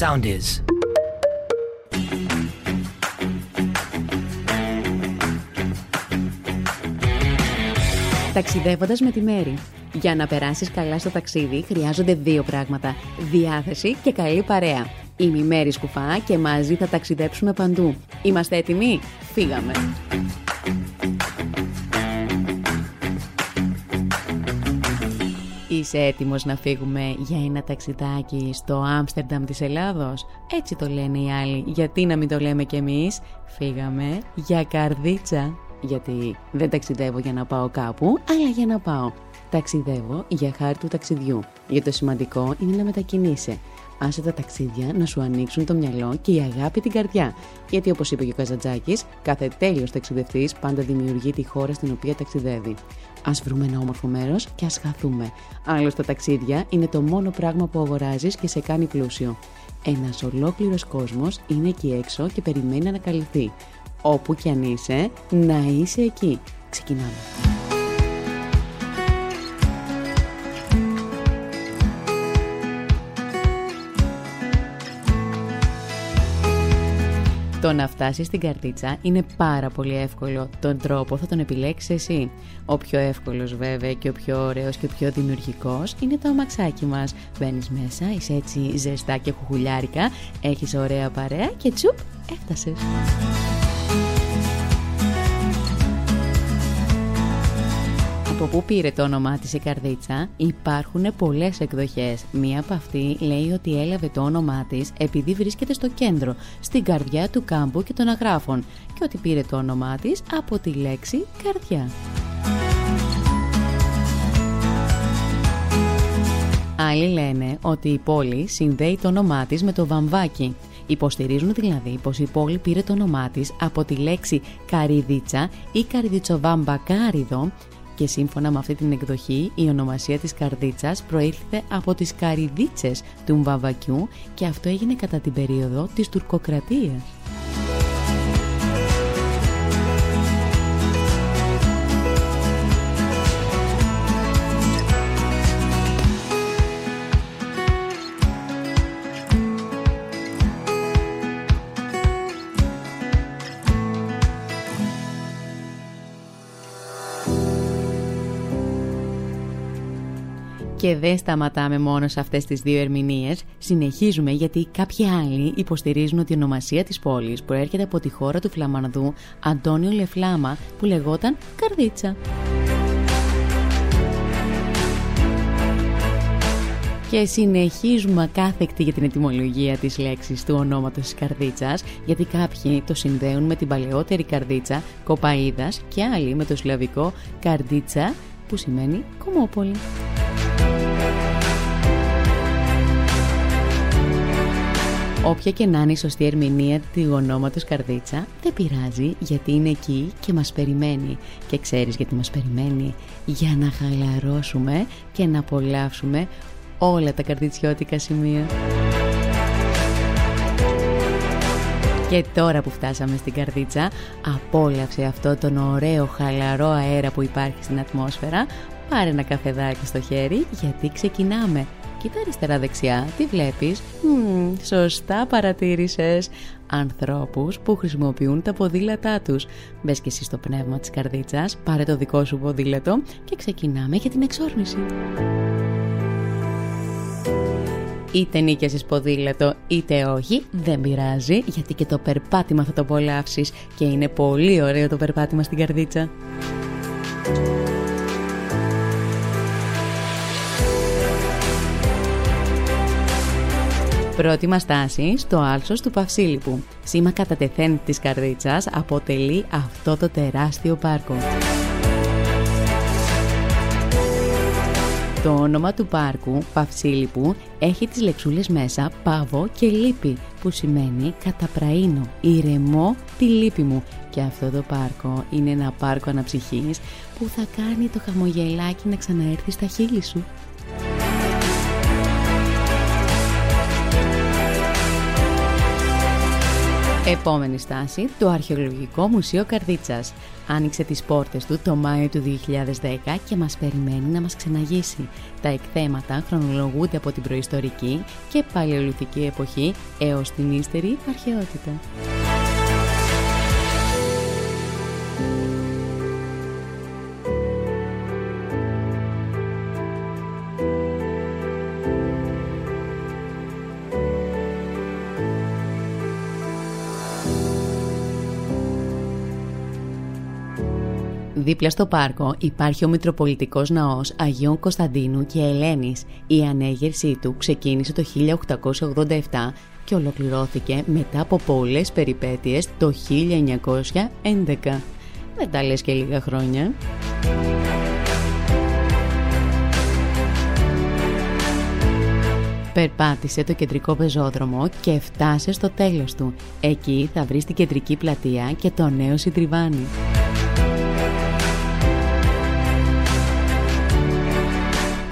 sound is. Ταξιδεύοντας με τη Μέρη. Για να περάσεις καλά στο ταξίδι χρειάζονται δύο πράγματα: διάθεση και καλή παρέα. Είμαι η Μέρη Σκουφά και μαζί θα ταξιδέψουμε παντού. Είμαστε έτοιμοι; Φύγαμε! Είσαι έτοιμος να φύγουμε για ένα ταξιδάκι στο Άμστερνταμ της Ελλάδος; Έτσι το λένε οι άλλοι, γιατί να μην το λέμε κι εμείς; Φύγαμε για καρδίτσα. Γιατί δεν ταξιδεύω για να πάω κάπου, αλλά για να πάω. Ταξιδεύω για χάρη του ταξιδιού. Για το σημαντικό είναι να μετακινείσαι. Άσε τα ταξίδια να σου ανοίξουν το μυαλό και η αγάπη την καρδιά. Γιατί όπως είπε και ο Καζατζάκη, κάθε τέλειος ταξιδευτής πάντα δημιουργεί τη χώρα στην οποία ταξιδεύει. Α βρούμε ένα όμορφο μέρος και ας χαθούμε. Άλλωστε, τα ταξίδια είναι το μόνο πράγμα που αγοράζεις και σε κάνει πλούσιο. Ένας ολόκληρος κόσμος είναι εκεί έξω και περιμένει να ανακαλυφθεί. Όπου κι αν είσαι, να είσαι εκεί. Ξεκινάμε. Το να φτάσεις στην καρτίτσα είναι πάρα πολύ εύκολο. Τον τρόπο θα τον επιλέξεις εσύ. Ο πιο εύκολος βέβαια και ο πιο ωραίος και ο πιο δημιουργικός είναι το αμαξάκι μας. Μπαίνεις μέσα, είσαι έτσι ζεστά και χουχουλιάρικα, έχεις ωραία παρέα και τσουπ, έφτασες. Από πού πήρε το όνομά της η καρδίτσα, υπάρχουν πολλές εκδοχές. Μία από αυτή λέει ότι έλαβε το όνομά της επειδή βρίσκεται στο κέντρο, στην καρδιά του κάμπου και των αγράφων και ότι πήρε το όνομά της από τη λέξη καρδιά. Άλλοι λένε ότι η πόλη συνδέει το όνομά της με το βαμβάκι. Υποστηρίζουν δηλαδή πως η πόλη πήρε το όνομά της από τη λέξη καριδίτσα ή καριδιτσοβαμπακάριδο και σύμφωνα με αυτή την εκδοχή η ονομασία της καρδίτσας προήλθε από τις καριδίτσες του Μβαβακιού και αυτό έγινε κατά την περίοδο της τουρκοκρατίας. Και δεν σταματάμε μόνο σε αυτές τις δύο ερμηνείες, συνεχίζουμε γιατί κάποιοι άλλοι υποστηρίζουν ότι η ονομασία της πόλης προέρχεται από τη χώρα του Φλαμανδού Αντώνιο Λεφλάμα που λεγόταν Καρδίτσα. Και συνεχίζουμε ακάθεκτη για την ετοιμολογία της λέξης του ονόματος της καρδίτσας, γιατί κάποιοι το συνδέουν με την παλαιότερη καρδίτσα, κοπαίδας και άλλοι με το σλαβικό καρδίτσα, που σημαίνει κομμόπολη. Όποια και να είναι η σωστή ερμηνεία του ονόματος Καρδίτσα, δεν πειράζει γιατί είναι εκεί και μας περιμένει. Και ξέρεις γιατί μας περιμένει, για να χαλαρώσουμε και να απολαύσουμε όλα τα καρδιτσιώτικα σημεία. Και τώρα που φτάσαμε στην καρδίτσα, απόλαυσε αυτό τον ωραίο χαλαρό αέρα που υπάρχει στην ατμόσφαιρα, πάρε ένα καφεδάκι στο χέρι γιατί ξεκινάμε. Κοίτα αριστερά δεξιά, τι βλέπεις; Μ, σωστά παρατήρησες. Ανθρώπους που χρησιμοποιούν τα ποδήλατά τους. Μπες και εσύ στο πνεύμα της καρδίτσας, πάρε το δικό σου ποδήλατο και ξεκινάμε για την εξόρμηση. Είτε νίκιασες ποδήλατο είτε όχι, δεν πειράζει γιατί και το περπάτημα θα το απολαύσεις και είναι πολύ ωραίο το περπάτημα στην καρδίτσα. Πρώτη μας στάση στο άλσος του Παυσίλιππου. Σήμα κατά τεθέν της καρδίτσας αποτελεί αυτό το τεράστιο πάρκο. Το όνομα του πάρκου Παυσίλιππου έχει τις λεξούλες μέσα Πάβο και Λύπη που σημαίνει καταπραίνω, ηρεμό τη λύπη μου και αυτό το πάρκο είναι ένα πάρκο αναψυχής που θα κάνει το χαμογελάκι να ξαναέρθει στα χείλη σου. Επόμενη στάση, το Αρχαιολογικό Μουσείο Καρδίτσας. Άνοιξε τις πόρτες του το Μάιο του 2010 και μας περιμένει να μας ξεναγήσει. Τα εκθέματα χρονολογούνται από την προϊστορική και παλαιολιθική εποχή έως την ύστερη αρχαιότητα. Δίπλα στο πάρκο υπάρχει ο Μητροπολιτικός Ναός Αγίων Κωνσταντίνου και Ελένης. Η ανέγερσή του ξεκίνησε το 1887 και ολοκληρώθηκε μετά από πολλές περιπέτειες το 1911. Δεν τα λες και λίγα χρόνια. Περπάτησε το κεντρικό πεζόδρομο και φτάσε στο τέλος του. Εκεί θα βρεις την κεντρική πλατεία και το νέο συντριβάνι.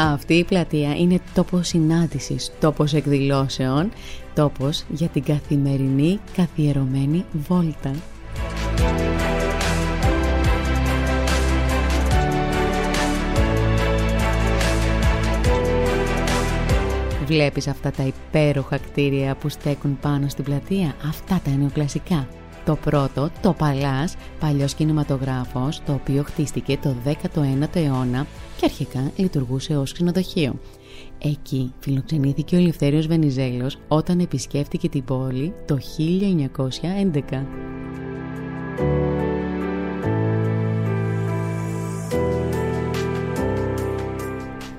Αυτή η πλατεία είναι τόπος συνάντησης, τόπος εκδηλώσεων, τόπος για την καθημερινή καθιερωμένη βόλτα. Βλέπεις αυτά τα υπέροχα κτίρια που στέκουν πάνω στην πλατεία, αυτά τα νεοκλασικά. Το πρώτο, το Παλάς, παλιός κινηματογράφος, το οποίο χτίστηκε το 19ο αιώνα και αρχικά λειτουργούσε ως ξενοδοχείο. Εκεί φιλοξενήθηκε ο Ελευθέριος Βενιζέλος όταν επισκέφτηκε την πόλη το 1911.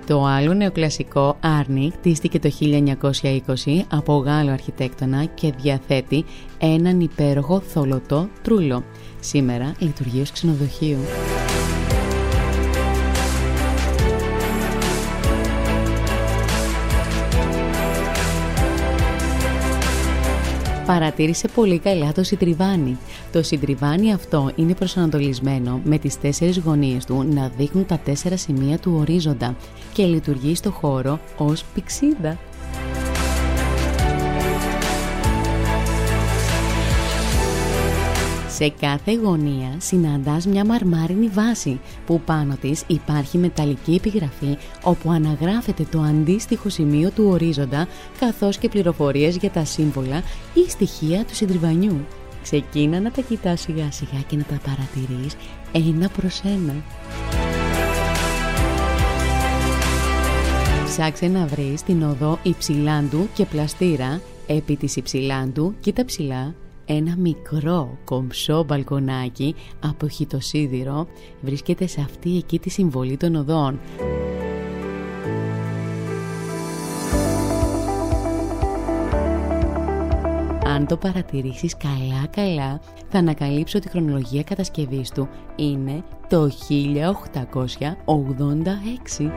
Το άλλο νεοκλασικό Άρνη χτίστηκε το 1920 από Γάλλο αρχιτέκτονα και διαθέτει έναν υπέροχο θολωτό τρούλο. Σήμερα λειτουργεί ως ξενοδοχείο. Παρατήρησε πολύ καλά το συντριβάνι. Το συντριβάνι αυτό είναι προσανατολισμένο με τις τέσσερις γωνίες του να δείχνουν τα τέσσερα σημεία του ορίζοντα και λειτουργεί στο χώρο ως πηξίδα. Σε κάθε γωνία συναντάς μια μαρμάρινη βάση που πάνω της υπάρχει μεταλλική επιγραφή όπου αναγράφεται το αντίστοιχο σημείο του ορίζοντα καθώς και πληροφορίες για τα σύμβολα ή στοιχεία του συντριβανιού. Ξεκίνα να τα κοιτάς σιγά σιγά και να τα παρατηρείς ένα προς ένα. Ψάξε να βρεις την οδό Υψηλάντου και Πλαστήρα επί της Υψηλάντου, κοίτα ψηλά ένα μικρό κομψό μπαλκονάκι από χιτοσίδηρο βρίσκεται σε αυτή εκεί τη συμβολή των οδών. Αν το παρατηρήσεις καλά καλά θα ανακαλύψω ότι η χρονολογία κατασκευής του είναι το 1886.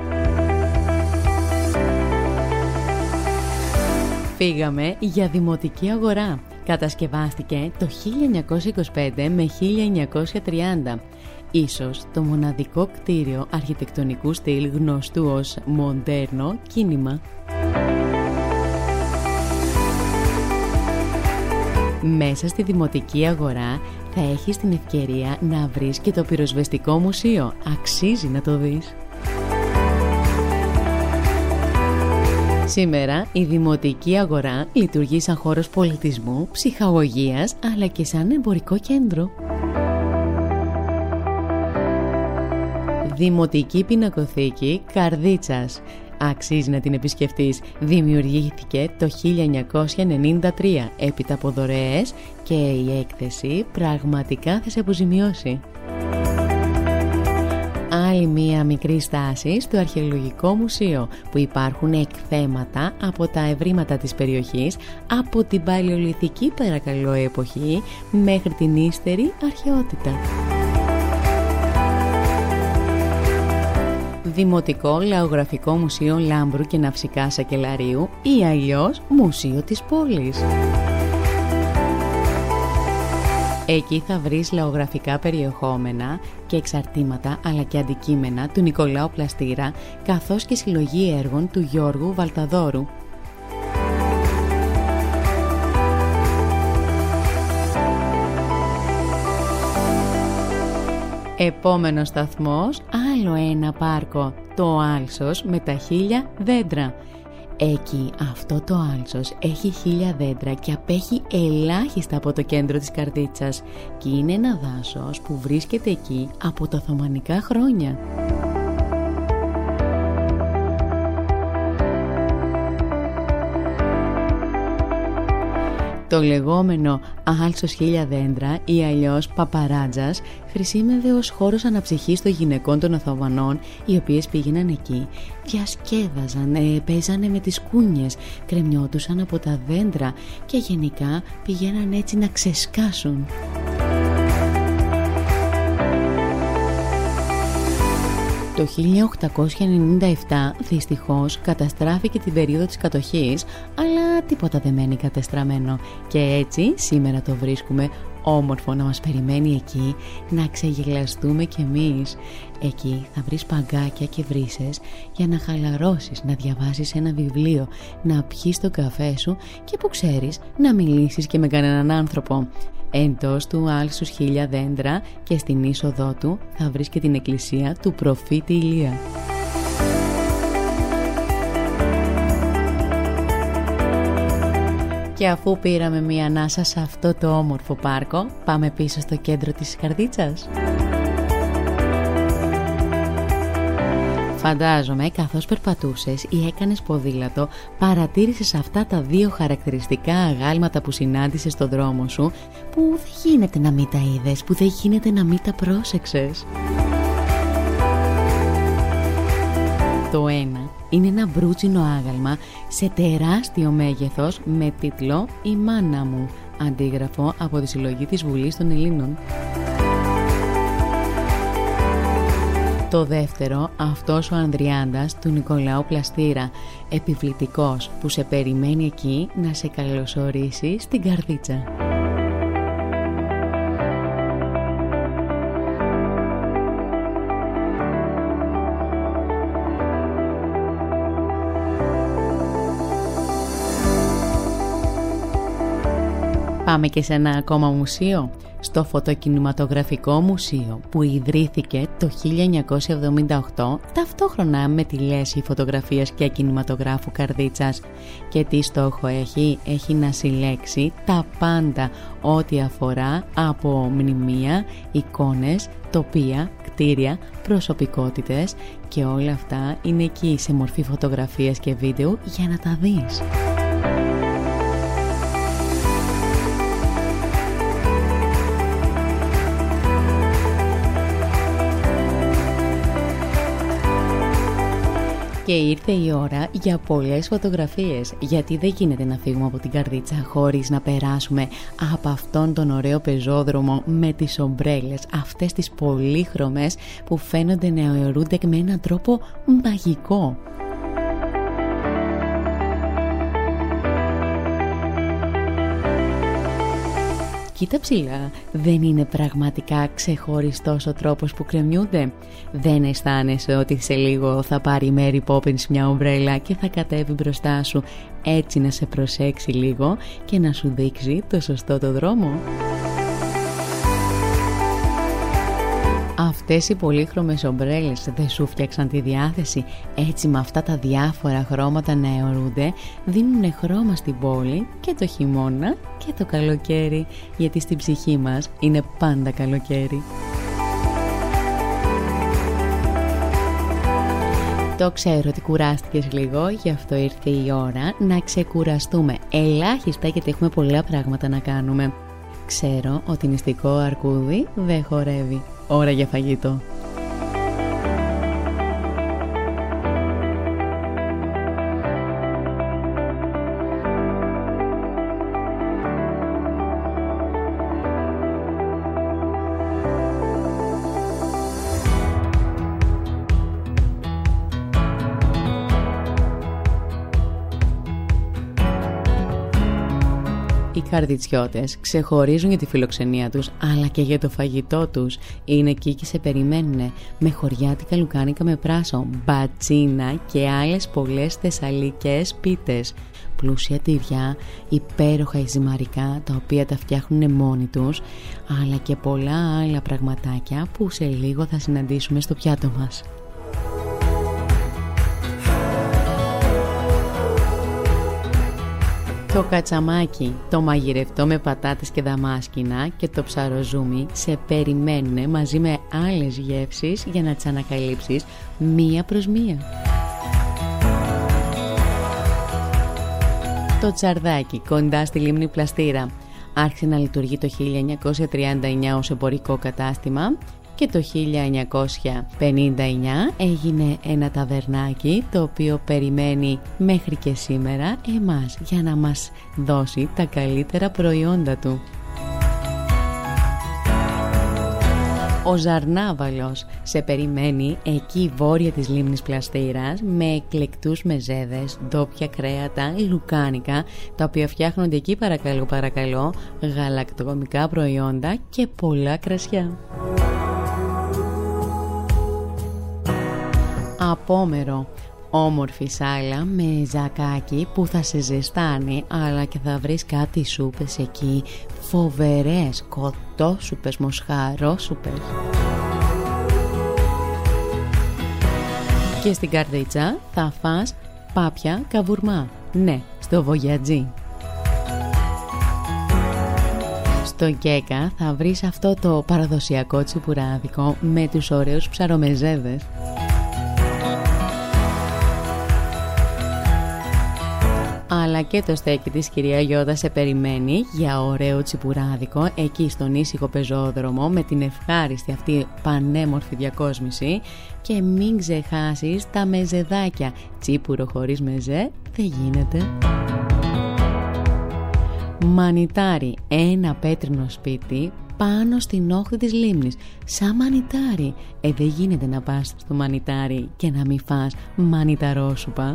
Φύγαμε για δημοτική αγορά Κατασκευάστηκε το 1925 με 1930. Ίσως το μοναδικό κτίριο αρχιτεκτονικού στυλ γνωστού ως μοντέρνο κίνημα. Μέσα στη δημοτική αγορά θα έχεις την ευκαιρία να βρεις και το πυροσβεστικό μουσείο. Αξίζει να το δεις. Σήμερα η δημοτική αγορά λειτουργεί σαν χώρος πολιτισμού, ψυχαγωγίας αλλά και σαν εμπορικό κέντρο. Δημοτική πινακοθήκη Καρδίτσας. Αξίζει να την επισκεφτείς. Δημιουργήθηκε το 1993 έπειτα από δωρεές και η έκθεση πραγματικά θα σε αποζημιώσει άλλη μία μικρή στάση στο Αρχαιολογικό Μουσείο που υπάρχουν εκθέματα από τα ευρήματα της περιοχής από την παλαιολιθική παρακαλώ εποχή μέχρι την ύστερη αρχαιότητα. Δημοτικό Λαογραφικό Μουσείο Λάμπρου και Ναυσικά Σακελαρίου ή αλλιώς Μουσείο της Πόλης. Εκεί θα βρεις λαογραφικά περιεχόμενα και εξαρτήματα αλλά και αντικείμενα του Νικολάου Πλαστήρα καθώς και συλλογή έργων του Γιώργου Βαλταδόρου. Επόμενος σταθμός, άλλο ένα πάρκο, το Άλσος με τα χίλια δέντρα. Εκεί αυτό το άλσος έχει χίλια δέντρα και απέχει ελάχιστα από το κέντρο της Καρδίτσας και είναι ένα δάσος που βρίσκεται εκεί από τα Οθωμανικά χρόνια. Το λεγόμενο άλσος χίλια δέντρα ή αλλιώς παπαράτζας χρησιμεύε ως χώρος αναψυχής των γυναικών των Οθωμανών οι οποίες πήγαιναν εκεί, διασκέδαζαν, ε, παίζανε με τις κούνιες, κρεμιώτουσαν από τα δέντρα και γενικά πηγαίναν έτσι να ξεσκάσουν. Το 1897 δυστυχώς καταστράφηκε την περίοδο της κατοχής, αλλά τίποτα δεν μένει κατεστραμμένο και έτσι σήμερα το βρίσκουμε όμορφο να μας περιμένει εκεί, να ξεγελαστούμε κι εμείς. Εκεί θα βρεις παγκάκια και βρύσες για να χαλαρώσεις, να διαβάσεις ένα βιβλίο, να πιείς το καφέ σου και που ξέρεις να μιλήσεις και με κανέναν άνθρωπο. Εντός του άλσους χίλια δέντρα και στην είσοδό του θα βρεις και την εκκλησία του προφήτη Ηλία. Και αφού πήραμε μία ανάσα σε αυτό το όμορφο πάρκο, πάμε πίσω στο κέντρο της Καρδίτσας. Φαντάζομαι καθώς περπατούσες ή έκανες ποδήλατο παρατήρησες αυτά τα δύο χαρακτηριστικά αγάλματα που συνάντησες στο δρόμο σου που δεν γίνεται να μην τα είδες, που δεν γίνεται να μην τα πρόσεξες. Το ένα είναι ένα μπρούτσινο άγαλμα σε τεράστιο μέγεθος με τίτλο «Η μάνα μου», αντίγραφο από τη συλλογή της Βουλής των Ελλήνων. Το δεύτερο, αυτός ο Ανδριάντας του Νικολάου Πλαστήρα, επιβλητικός που σε περιμένει εκεί να σε καλωσορίσει στην καρδίτσα. Πάμε και σε ένα ακόμα μουσείο, στο Φωτοκινηματογραφικό Μουσείο που ιδρύθηκε το 1978 ταυτόχρονα με τη λέση φωτογραφίας και κινηματογράφου Καρδίτσας και τι στόχο έχει, έχει να συλλέξει τα πάντα ό,τι αφορά από μνημεία, εικόνες, τοπία, κτίρια, προσωπικότητες και όλα αυτά είναι εκεί σε μορφή φωτογραφίας και βίντεο για να τα δεις. Και ήρθε η ώρα για πολλές φωτογραφίες γιατί δεν γίνεται να φύγουμε από την καρδίτσα χωρίς να περάσουμε από αυτόν τον ωραίο πεζόδρομο με τις ομπρέλες αυτές τις πολύχρωμες που φαίνονται να αιωρούνται με έναν τρόπο μαγικό. Κοίτα ψηλά, δεν είναι πραγματικά ξεχωριστός ο τρόπος που κρεμιούνται. Δεν αισθάνεσαι ότι σε λίγο θα πάρει η Mary Poppins μια ομπρέλα και θα κατέβει μπροστά σου έτσι να σε προσέξει λίγο και να σου δείξει το σωστό το δρόμο. Αυτές οι πολύχρωμες ομπρέλες δεν σου φτιάξαν τη διάθεση έτσι με αυτά τα διάφορα χρώματα να αιωρούνται δίνουν χρώμα στην πόλη και το χειμώνα και το καλοκαίρι γιατί στην ψυχή μας είναι πάντα καλοκαίρι. Το ξέρω ότι κουράστηκες λίγο, γι' αυτό ήρθε η ώρα να ξεκουραστούμε ελάχιστα γιατί έχουμε πολλά πράγματα να κάνουμε. Ξέρω ότι νηστικό αρκούδι δεν χορεύει. Ώρα για φαγητό. Καρδιτσιώτες ξεχωρίζουν για τη φιλοξενία τους αλλά και για το φαγητό τους. Είναι εκεί και σε περιμένουν με χωριάτικα λουκάνικα με πράσο, μπατσίνα και άλλες πολλές θεσσαλικές πίτες. πλούσια τυριά, υπέροχα ζυμαρικά τα οποία τα φτιάχνουν μόνοι τους αλλά και πολλά άλλα πραγματάκια που σε λίγο θα συναντήσουμε στο πιάτο μας. Το κατσαμάκι, το μαγειρευτό με πατάτες και δαμάσκηνα και το ψαροζούμι σε περιμένουν μαζί με άλλες γεύσεις για να τις ανακαλύψεις μία προς μία. Το τσαρδάκι κοντά στη λίμνη Πλαστήρα άρχισε να λειτουργεί το 1939 ως εμπορικό κατάστημα και το 1959 έγινε ένα ταβερνάκι το οποίο περιμένει μέχρι και σήμερα εμάς για να μας δώσει τα καλύτερα προϊόντα του. Ο Ζαρνάβαλος σε περιμένει εκεί βόρεια της λίμνης Πλαστήρας με εκλεκτούς μεζέδες, ντόπια κρέατα, λουκάνικα τα οποία φτιάχνονται εκεί παρακαλώ παρακαλώ, γαλακτοκομικά προϊόντα και πολλά κρασιά. Απόμερο όμορφη σάλα με ζακάκι που θα σε ζεστάνει αλλά και θα βρεις κάτι σούπες εκεί. Φοβερές κοτόσουπες, μοσχαρόσουπες και στην καρδίτσα θα φας πάπια καβουρμά. Ναι, στο βογιατζί στο Κέκα θα βρεις αυτό το παραδοσιακό τσιπουράδικο με τους ωραίους ψαρομεζέδες και το στέκι της κυρία Γιώτα σε περιμένει για ωραίο τσιπουράδικο εκεί στον ήσυχο πεζόδρομο με την ευχάριστη αυτή πανέμορφη διακόσμηση. Και μην ξεχάσεις τα μεζεδάκια. Τσίπουρο χωρίς μεζέ δεν γίνεται. Μανιτάρι, ένα πέτρινο σπίτι πάνω στην όχθη της λίμνης. Σαν μανιτάρι. Ε δεν γίνεται να πας στο μανιτάρι και να μην φας μανιταρόσουπα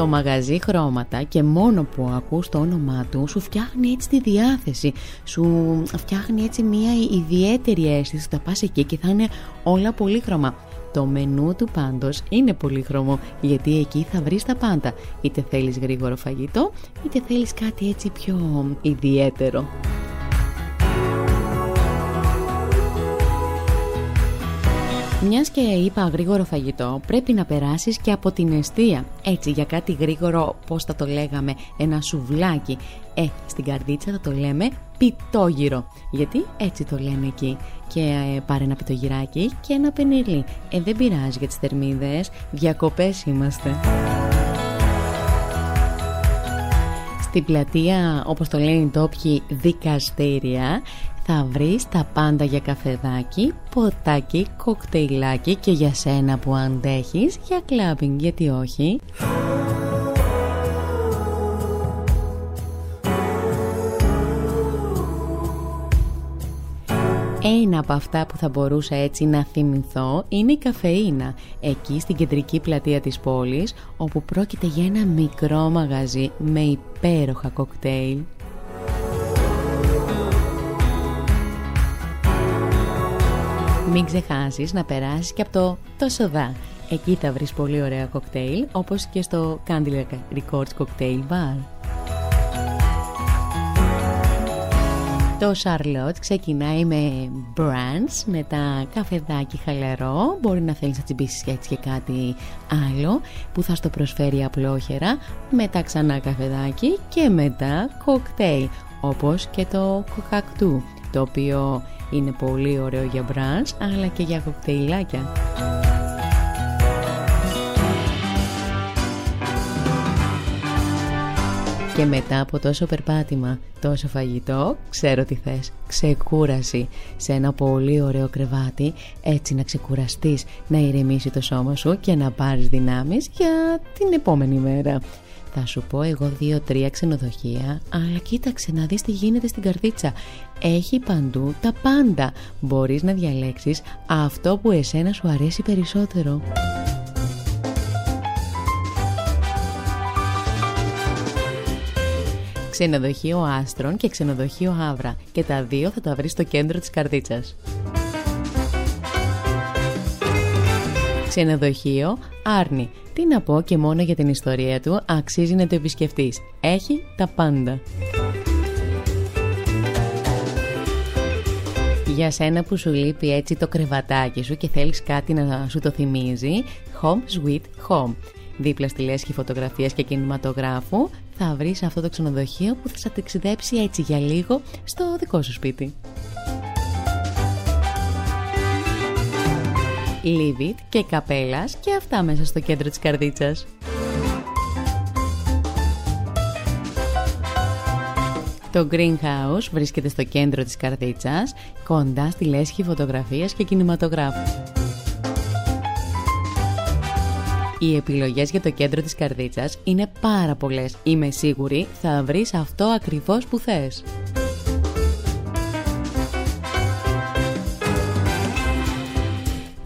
Το μαγαζί χρώματα και μόνο που ακούς το όνομά του σου φτιάχνει έτσι τη διάθεση Σου φτιάχνει έτσι μια ιδιαίτερη αίσθηση Θα πας εκεί και θα είναι όλα πολύχρωμα. Το μενού του πάντως είναι πολύχρωμο γιατί εκεί θα βρεις τα πάντα. Είτε θέλεις γρήγορο φαγητό είτε θέλεις κάτι έτσι πιο ιδιαίτερο Μιας και είπα γρήγορο φαγητό, πρέπει να περάσεις και από την αιστεία. Έτσι, για κάτι γρήγορο, πώς θα το λέγαμε, ένα σουβλάκι. Ε, στην καρδίτσα θα το λέμε πιτόγυρο. Γιατί έτσι το λένε εκεί. Και ε, πάρε ένα πιτογυράκι και ένα πενιρλί. Ε, δεν πειράζει για τις θερμίδες, διακοπές είμαστε. Στην πλατεία, όπως το λένε οι τόπιοι, δικαστήρια, θα βρεις τα πάντα για καφεδάκι, ποτάκι, κοκτέιλάκι και για σένα που αντέχεις για κλάμπινγκ γιατί όχι. Ένα από αυτά που θα μπορούσα έτσι να θυμηθώ είναι η καφεΐνα, εκεί στην κεντρική πλατεία της πόλης, όπου πρόκειται για ένα μικρό μαγαζί με υπέροχα κοκτέιλ. Μην ξεχάσεις να περάσεις και από το το σοδά. Εκεί θα βρεις πολύ ωραία κοκτέιλ, όπως και στο Candle Records Cocktail Bar. Το Charlotte ξεκινάει με brunch, με τα καφεδάκι χαλαρό. Μπορεί να θέλεις να τσιμπήσεις έτσι και κάτι άλλο που θα στο προσφέρει απλόχερα. Μετά ξανά καφεδάκι και μετά κοκτέιλ, όπως και το κοκακτού, το οποίο είναι πολύ ωραίο για μπρανς αλλά και για κοκτέιλάκια. Και μετά από τόσο περπάτημα, τόσο φαγητό, ξέρω τι θες, ξεκούραση σε ένα πολύ ωραίο κρεβάτι, έτσι να ξεκουραστείς, να ηρεμήσει το σώμα σου και να πάρεις δυνάμεις για την επόμενη μέρα. Θα σου πω εγώ δύο-τρία ξενοδοχεία, αλλά κοίταξε να δεις τι γίνεται στην καρδίτσα. Έχει παντού τα πάντα. Μπορείς να διαλέξεις αυτό που εσένα σου αρέσει περισσότερο. Ξενοδοχείο Άστρων και ξενοδοχείο Άβρα και τα δύο θα τα βρεις στο κέντρο της καρδίτσας. Ξενοδοχείο Άρνη. Τι να πω και μόνο για την ιστορία του, αξίζει να το επισκεφτείς. Έχει τα πάντα. Για σένα που σου λείπει έτσι το κρεβατάκι σου και θέλεις κάτι να σου το θυμίζει, Home Sweet Home. Δίπλα στη λέσχη φωτογραφίας και κινηματογράφου θα βρεις αυτό το ξενοδοχείο που θα σε ταξιδέψει έτσι για λίγο στο δικό σου σπίτι. Leave και καπέλας και αυτά μέσα στο κέντρο της καρδίτσας. Το Greenhouse βρίσκεται στο κέντρο της καρδίτσας, κοντά στη λέσχη φωτογραφίας και κινηματογράφου. Οι επιλογές για το κέντρο της καρδίτσας είναι πάρα πολλές. Είμαι σίγουρη θα βρεις αυτό ακριβώς που θες.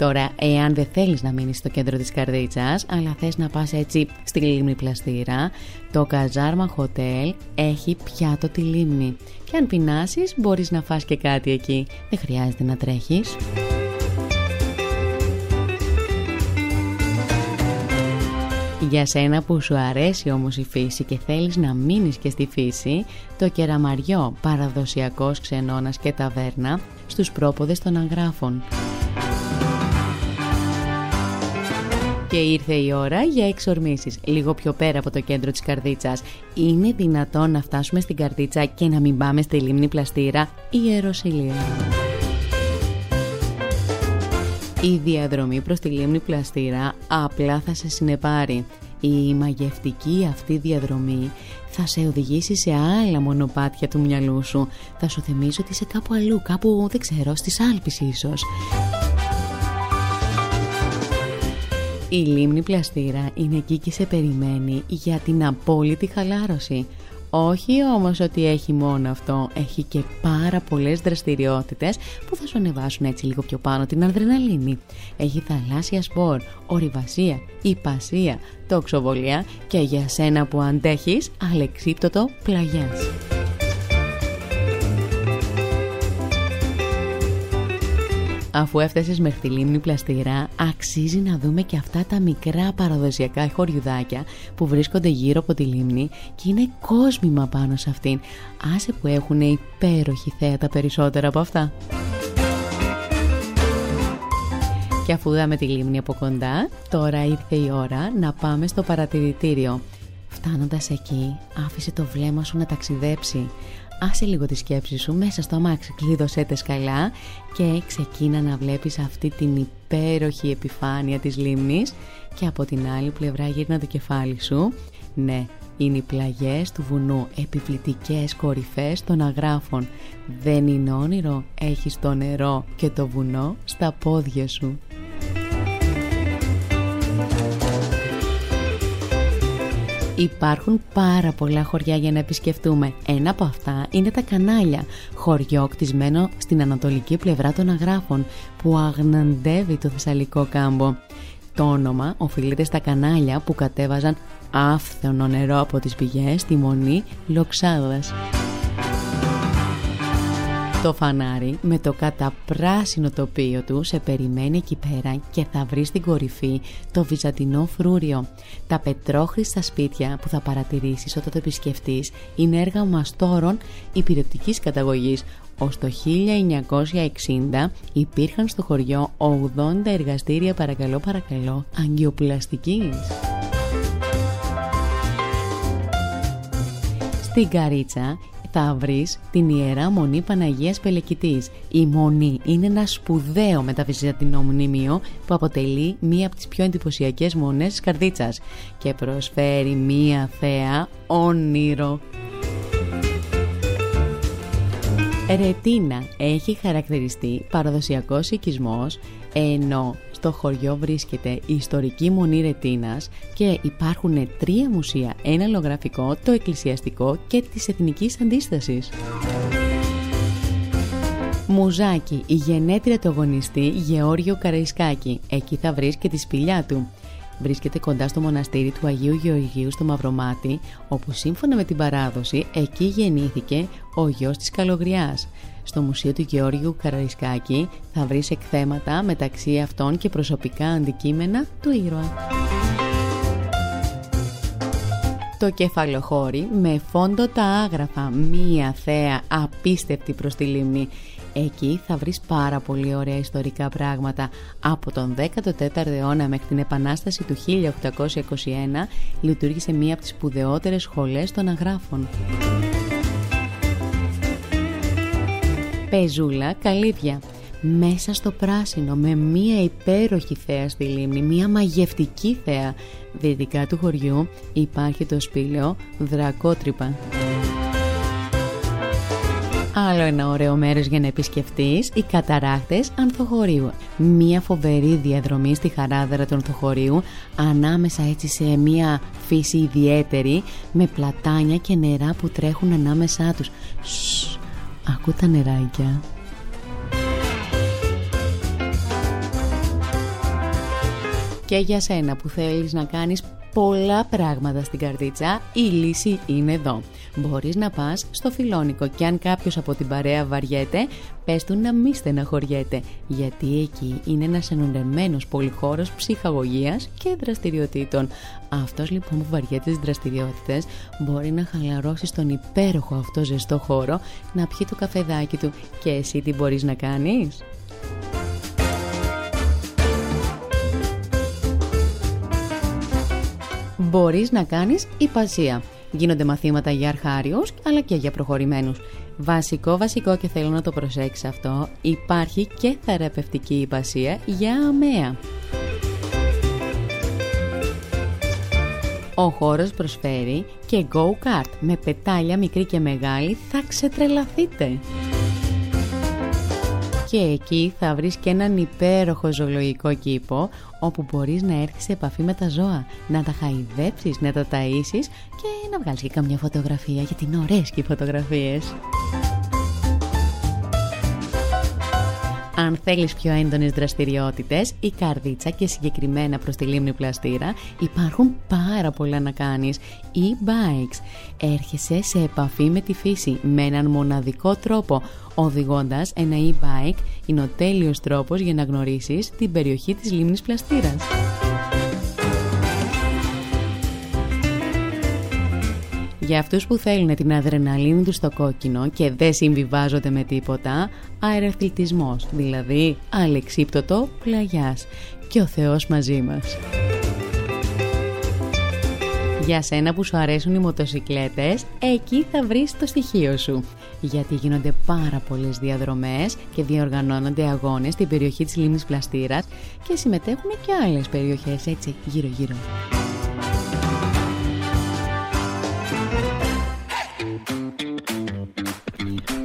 Τώρα, εάν δεν θέλεις να μείνεις στο κέντρο της καρδίτσας, αλλά θες να πας έτσι στη λίμνη πλαστήρα, το Καζάρμα Hotel έχει πιάτο τη λίμνη. Και αν πεινάσεις, μπορείς να φας και κάτι εκεί. Δεν χρειάζεται να τρέχεις. Για σένα που σου αρέσει όμως η φύση και θέλεις να μείνεις και στη φύση, το κεραμαριό παραδοσιακός ξενώνας και ταβέρνα στους πρόποδες των αγράφων. Και ήρθε η ώρα για εξορμήσεις, λίγο πιο πέρα από το κέντρο της καρδίτσας. Είναι δυνατόν να φτάσουμε στην καρδίτσα και να μην πάμε στη λίμνη πλαστήρα; Ή Ιεροσιλία. Η διαδρομή προς τη λίμνη πλαστήρα απλά θα σε συνεπάρει. Η μαγευτική αυτή διαδρομή θα σε οδηγήσει σε άλλα μονοπάτια του μυαλού σου. Θα σου θυμίσει ότι είσαι κάπου αλλού, κάπου δεν ξέρω, στις Άλπεις ίσως. Η λίμνη πλαστήρα είναι εκεί και σε περιμένει για την απόλυτη χαλάρωση. Όχι όμως ότι έχει μόνο αυτό, έχει και πάρα πολλές δραστηριότητες που θα σου ανεβάσουν έτσι λίγο πιο πάνω την αδρεναλίνη. Έχει θαλάσσια σπορ, ορειβασία, υπασία, τοξοβολία και για σένα που αντέχεις αλεξίπτωτο πλαγιάς. Αφού έφτασες μέχρι τη λίμνη πλαστήρα, αξίζει να δούμε και αυτά τα μικρά παραδοσιακά χωριουδάκια που βρίσκονται γύρω από τη λίμνη και είναι κόσμημα πάνω σε αυτήν. Άσε που έχουν υπέροχη θέα τα περισσότερα από αυτά. Και αφού δάμε τη λίμνη από κοντά, τώρα ήρθε η ώρα να πάμε στο παρατηρητήριο. Φτάνοντας εκεί, άφησε το βλέμμα σου να ταξιδέψει άσε λίγο τη σκέψη σου μέσα στο αμάξι, κλείδωσέ τε καλά και ξεκίνα να βλέπεις αυτή την υπέροχη επιφάνεια της λίμνης και από την άλλη πλευρά γύρνα το κεφάλι σου. Ναι, είναι οι πλαγιές του βουνού, επιβλητικές κορυφές των αγράφων. Δεν είναι όνειρο, έχεις το νερό και το βουνό στα πόδια σου. Υπάρχουν πάρα πολλά χωριά για να επισκεφτούμε. Ένα από αυτά είναι τα Κανάλια, χωριό κτισμένο στην ανατολική πλευρά των Αγράφων, που αγναντεύει το Θεσσαλικό κάμπο. Το όνομα οφείλεται στα κανάλια που κατέβαζαν άφθονο νερό από τις πηγές στη μονή Λοξάδας. Το φανάρι με το καταπράσινο τοπίο του σε περιμένει εκεί πέρα και θα βρει στην κορυφή το βυζαντινό φρούριο. Τα πετρόχρυστα σπίτια που θα παρατηρήσεις όταν το επισκεφτείς είναι έργα μαστόρων υπηρετικής καταγωγής. Ως το 1960 υπήρχαν στο χωριό 80 εργαστήρια παρακαλώ παρακαλώ αγκιοπλαστικής. Στην Καρίτσα θα βρεις την Ιερά Μονή Παναγίας Πελεκητής. Η Μονή είναι ένα σπουδαίο μεταβυζαντινό μνημείο που αποτελεί μία από τις πιο εντυπωσιακές μονές της Καρδίτσας και προσφέρει μία θέα όνειρο. Ρετίνα έχει χαρακτηριστεί παραδοσιακός οικισμός ενώ στο χωριό βρίσκεται η ιστορική μονή Ρετίνας και υπάρχουν τρία μουσεία, ένα λογραφικό, το εκκλησιαστικό και της εθνικής αντίστασης. Μουζάκι, η γενέτρια του αγωνιστή Γεώργιο Καραϊσκάκη. Εκεί θα βρεις και τη σπηλιά του. Βρίσκεται κοντά στο μοναστήρι του Αγίου Γεωργίου στο Μαυρομάτι, όπου σύμφωνα με την παράδοση εκεί γεννήθηκε ο γιος της Καλογριάς. Στο Μουσείο του Γεώργιου Καραϊσκάκη θα βρεις εκθέματα μεταξύ αυτών και προσωπικά αντικείμενα του ήρωα. Το κεφαλοχώρι με φόντο τα άγραφα, μία θέα απίστευτη προς τη λίμνη. Εκεί θα βρεις πάρα πολύ ωραία ιστορικά πράγματα. Από τον 14ο αιώνα μέχρι την Επανάσταση του 1821 λειτουργήσε μία από τις σπουδαιότερες σχολές των αγράφων. Πεζούλα καλύβια μέσα στο πράσινο με μία υπέροχη θέα στη λίμνη, μία μαγευτική θέα. Δυτικά του χωριού υπάρχει το σπήλαιο Δρακότρυπα. Άλλο ένα ωραίο μέρος για να επισκεφτείς, οι καταράχτες Ανθοχωρίου. Μία φοβερή διαδρομή στη χαράδερα του Ανθοχωρίου, ανάμεσα έτσι σε μία φύση ιδιαίτερη, με πλατάνια και νερά που τρέχουν ανάμεσά τους. Σσσ, ακού τα νεράκια. Και για σένα που θέλεις να κάνεις πολλά πράγματα στην καρδίτσα, η λύση είναι εδώ. Μπορείς να πας στο φιλόνικο και αν κάποιος από την παρέα βαριέται, πες του να μη στεναχωριέται, γιατί εκεί είναι ένας ενωνεμένος πολυχώρος ψυχαγωγίας και δραστηριοτήτων. Αυτός λοιπόν που βαριέται τις δραστηριότητες μπορεί να χαλαρώσει στον υπέροχο αυτό ζεστό χώρο, να πιει το καφεδάκι του και εσύ τι μπορείς να κάνεις; Μπορείς να κάνεις υπασία. Γίνονται μαθήματα για αρχάριους αλλά και για προχωρημένους. Βασικό βασικό και θέλω να το προσέξεις αυτό, υπάρχει και θεραπευτική υπασία για αμαία. Ο χώρος προσφέρει και go-kart με πετάλια μικρή και μεγάλη θα ξετρελαθείτε και εκεί θα βρεις και έναν υπέροχο ζωολογικό κήπο όπου μπορείς να έρθεις σε επαφή με τα ζώα, να τα χαϊδέψεις, να τα ταΐσεις και να βγάλεις και καμιά φωτογραφία γιατί είναι ωραίες και οι φωτογραφίες. Αν θέλεις πιο έντονες δραστηριότητες, η καρδίτσα και συγκεκριμένα προς τη λίμνη πλαστήρα υπάρχουν πάρα πολλά να κάνεις. E-bikes. Έρχεσαι σε επαφή με τη φύση με έναν μοναδικό τρόπο. Οδηγώντας ένα e-bike είναι ο τέλειος τρόπος για να γνωρίσεις την περιοχή της λίμνης πλαστήρας. Για αυτούς που θέλουν την αδρεναλίνη τους στο κόκκινο και δεν συμβιβάζονται με τίποτα, αεραθλητισμός, δηλαδή αλεξίπτωτο πλαγιάς και ο Θεός μαζί μας. Για σένα που σου αρέσουν οι μοτοσικλέτες, εκεί θα βρεις το στοιχείο σου. Γιατί γίνονται πάρα πολλές διαδρομές και διοργανώνονται αγώνες στην περιοχή της λίμνης Πλαστήρας και συμμετέχουν και άλλες περιοχές έτσι γύρω-γύρω.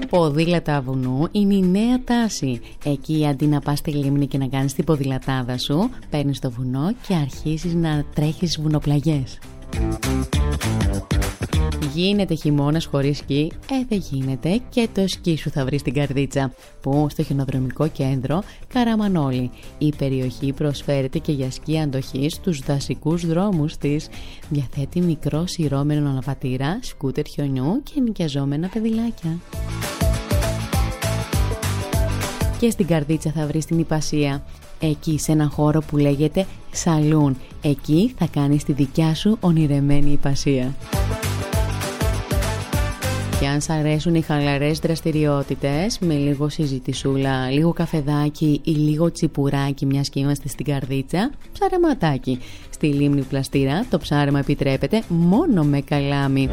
Ποδήλατα βουνού είναι η νέα τάση. Εκεί αντί να πας στη λίμνη και να κάνεις την ποδηλατάδα σου, παίρνεις το βουνό και αρχίζεις να τρέχεις βουνοπλαγιές. Γίνεται χειμώνας χωρίς σκι, ε δεν γίνεται και το σκι σου θα βρεις στην καρδίτσα που στο χιονοδρομικό κέντρο Καραμανόλη. Η περιοχή προσφέρεται και για σκι αντοχής στους δασικούς δρόμους της. Διαθέτει μικρό σειρώμενο αναπατήρα, σκούτερ χιονιού και νοικιαζόμενα παιδιλάκια. Και στην καρδίτσα θα βρεις την υπασία. Εκεί σε ένα χώρο που λέγεται Σαλούν. Εκεί θα κάνεις τη δικιά σου ονειρεμένη υπασία. Και αν σ' αρέσουν οι χαλαρές δραστηριότητες με λίγο συζητησούλα, λίγο καφεδάκι ή λίγο τσιπουράκι μιας και είμαστε στην καρδίτσα, ψαρεματάκι. Στη λίμνη πλαστήρα το ψάρεμα επιτρέπεται μόνο με καλάμι.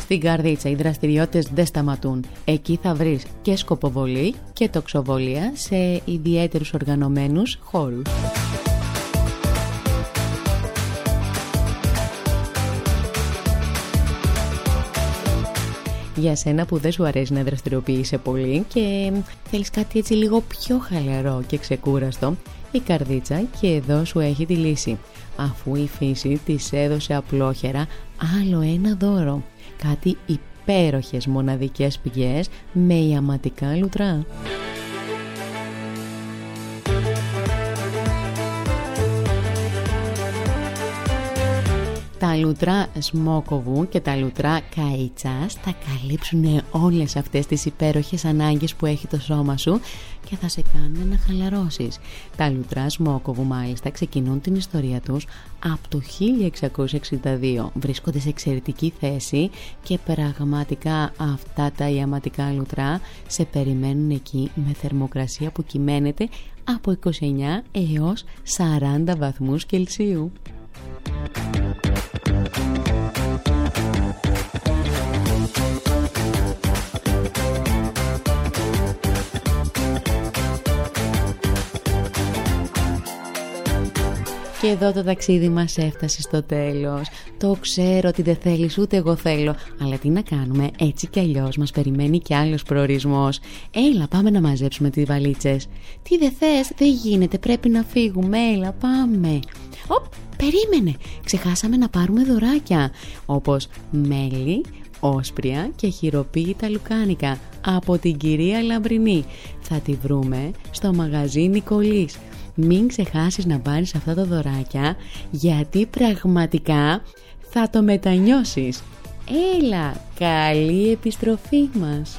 Στην καρδίτσα οι δραστηριότητες δεν σταματούν. Εκεί θα βρεις και σκοποβολή και τοξοβολία σε ιδιαίτερους οργανωμένους χώρους. Για σένα που δεν σου αρέσει να δραστηριοποιείσαι πολύ και θέλεις κάτι έτσι λίγο πιο χαλαρό και ξεκούραστο, η καρδίτσα και εδώ σου έχει τη λύση. Αφού η φύση της έδωσε απλόχερα άλλο ένα δώρο, κάτι υπέροχες μοναδικές πηγές με ιαματικά λουτρά. Τα λουτρά Σμόκοβου και τα λουτρά Καΐτσας θα καλύψουν όλες αυτές τις υπέροχες ανάγκες που έχει το σώμα σου και θα σε κάνουν να χαλαρώσεις. Τα λουτρά Σμόκοβου μάλιστα ξεκινούν την ιστορία τους από το 1662. Βρίσκονται σε εξαιρετική θέση και πραγματικά αυτά τα ιαματικά λουτρά σε περιμένουν εκεί με θερμοκρασία που κυμαίνεται από 29 έως 40 βαθμούς Κελσίου. Thank you. Και εδώ το ταξίδι μας έφτασε στο τέλος. Το ξέρω ότι δεν θέλεις ούτε εγώ θέλω. Αλλά τι να κάνουμε, έτσι κι αλλιώς μας περιμένει κι άλλος προορισμός. Έλα πάμε να μαζέψουμε τις βαλίτσες. Τι δεν θες, δεν γίνεται, πρέπει να φύγουμε, έλα πάμε. Οπ, περίμενε, ξεχάσαμε να πάρουμε δωράκια. Όπως μέλι, όσπρια και χειροποίητα λουκάνικα από την κυρία Λαμπρινή. Θα τη βρούμε στο μαγαζί Νικολής μην ξεχάσεις να πάρεις αυτά τα δωράκια γιατί πραγματικά θα το μετανιώσεις. Έλα, καλή επιστροφή μας!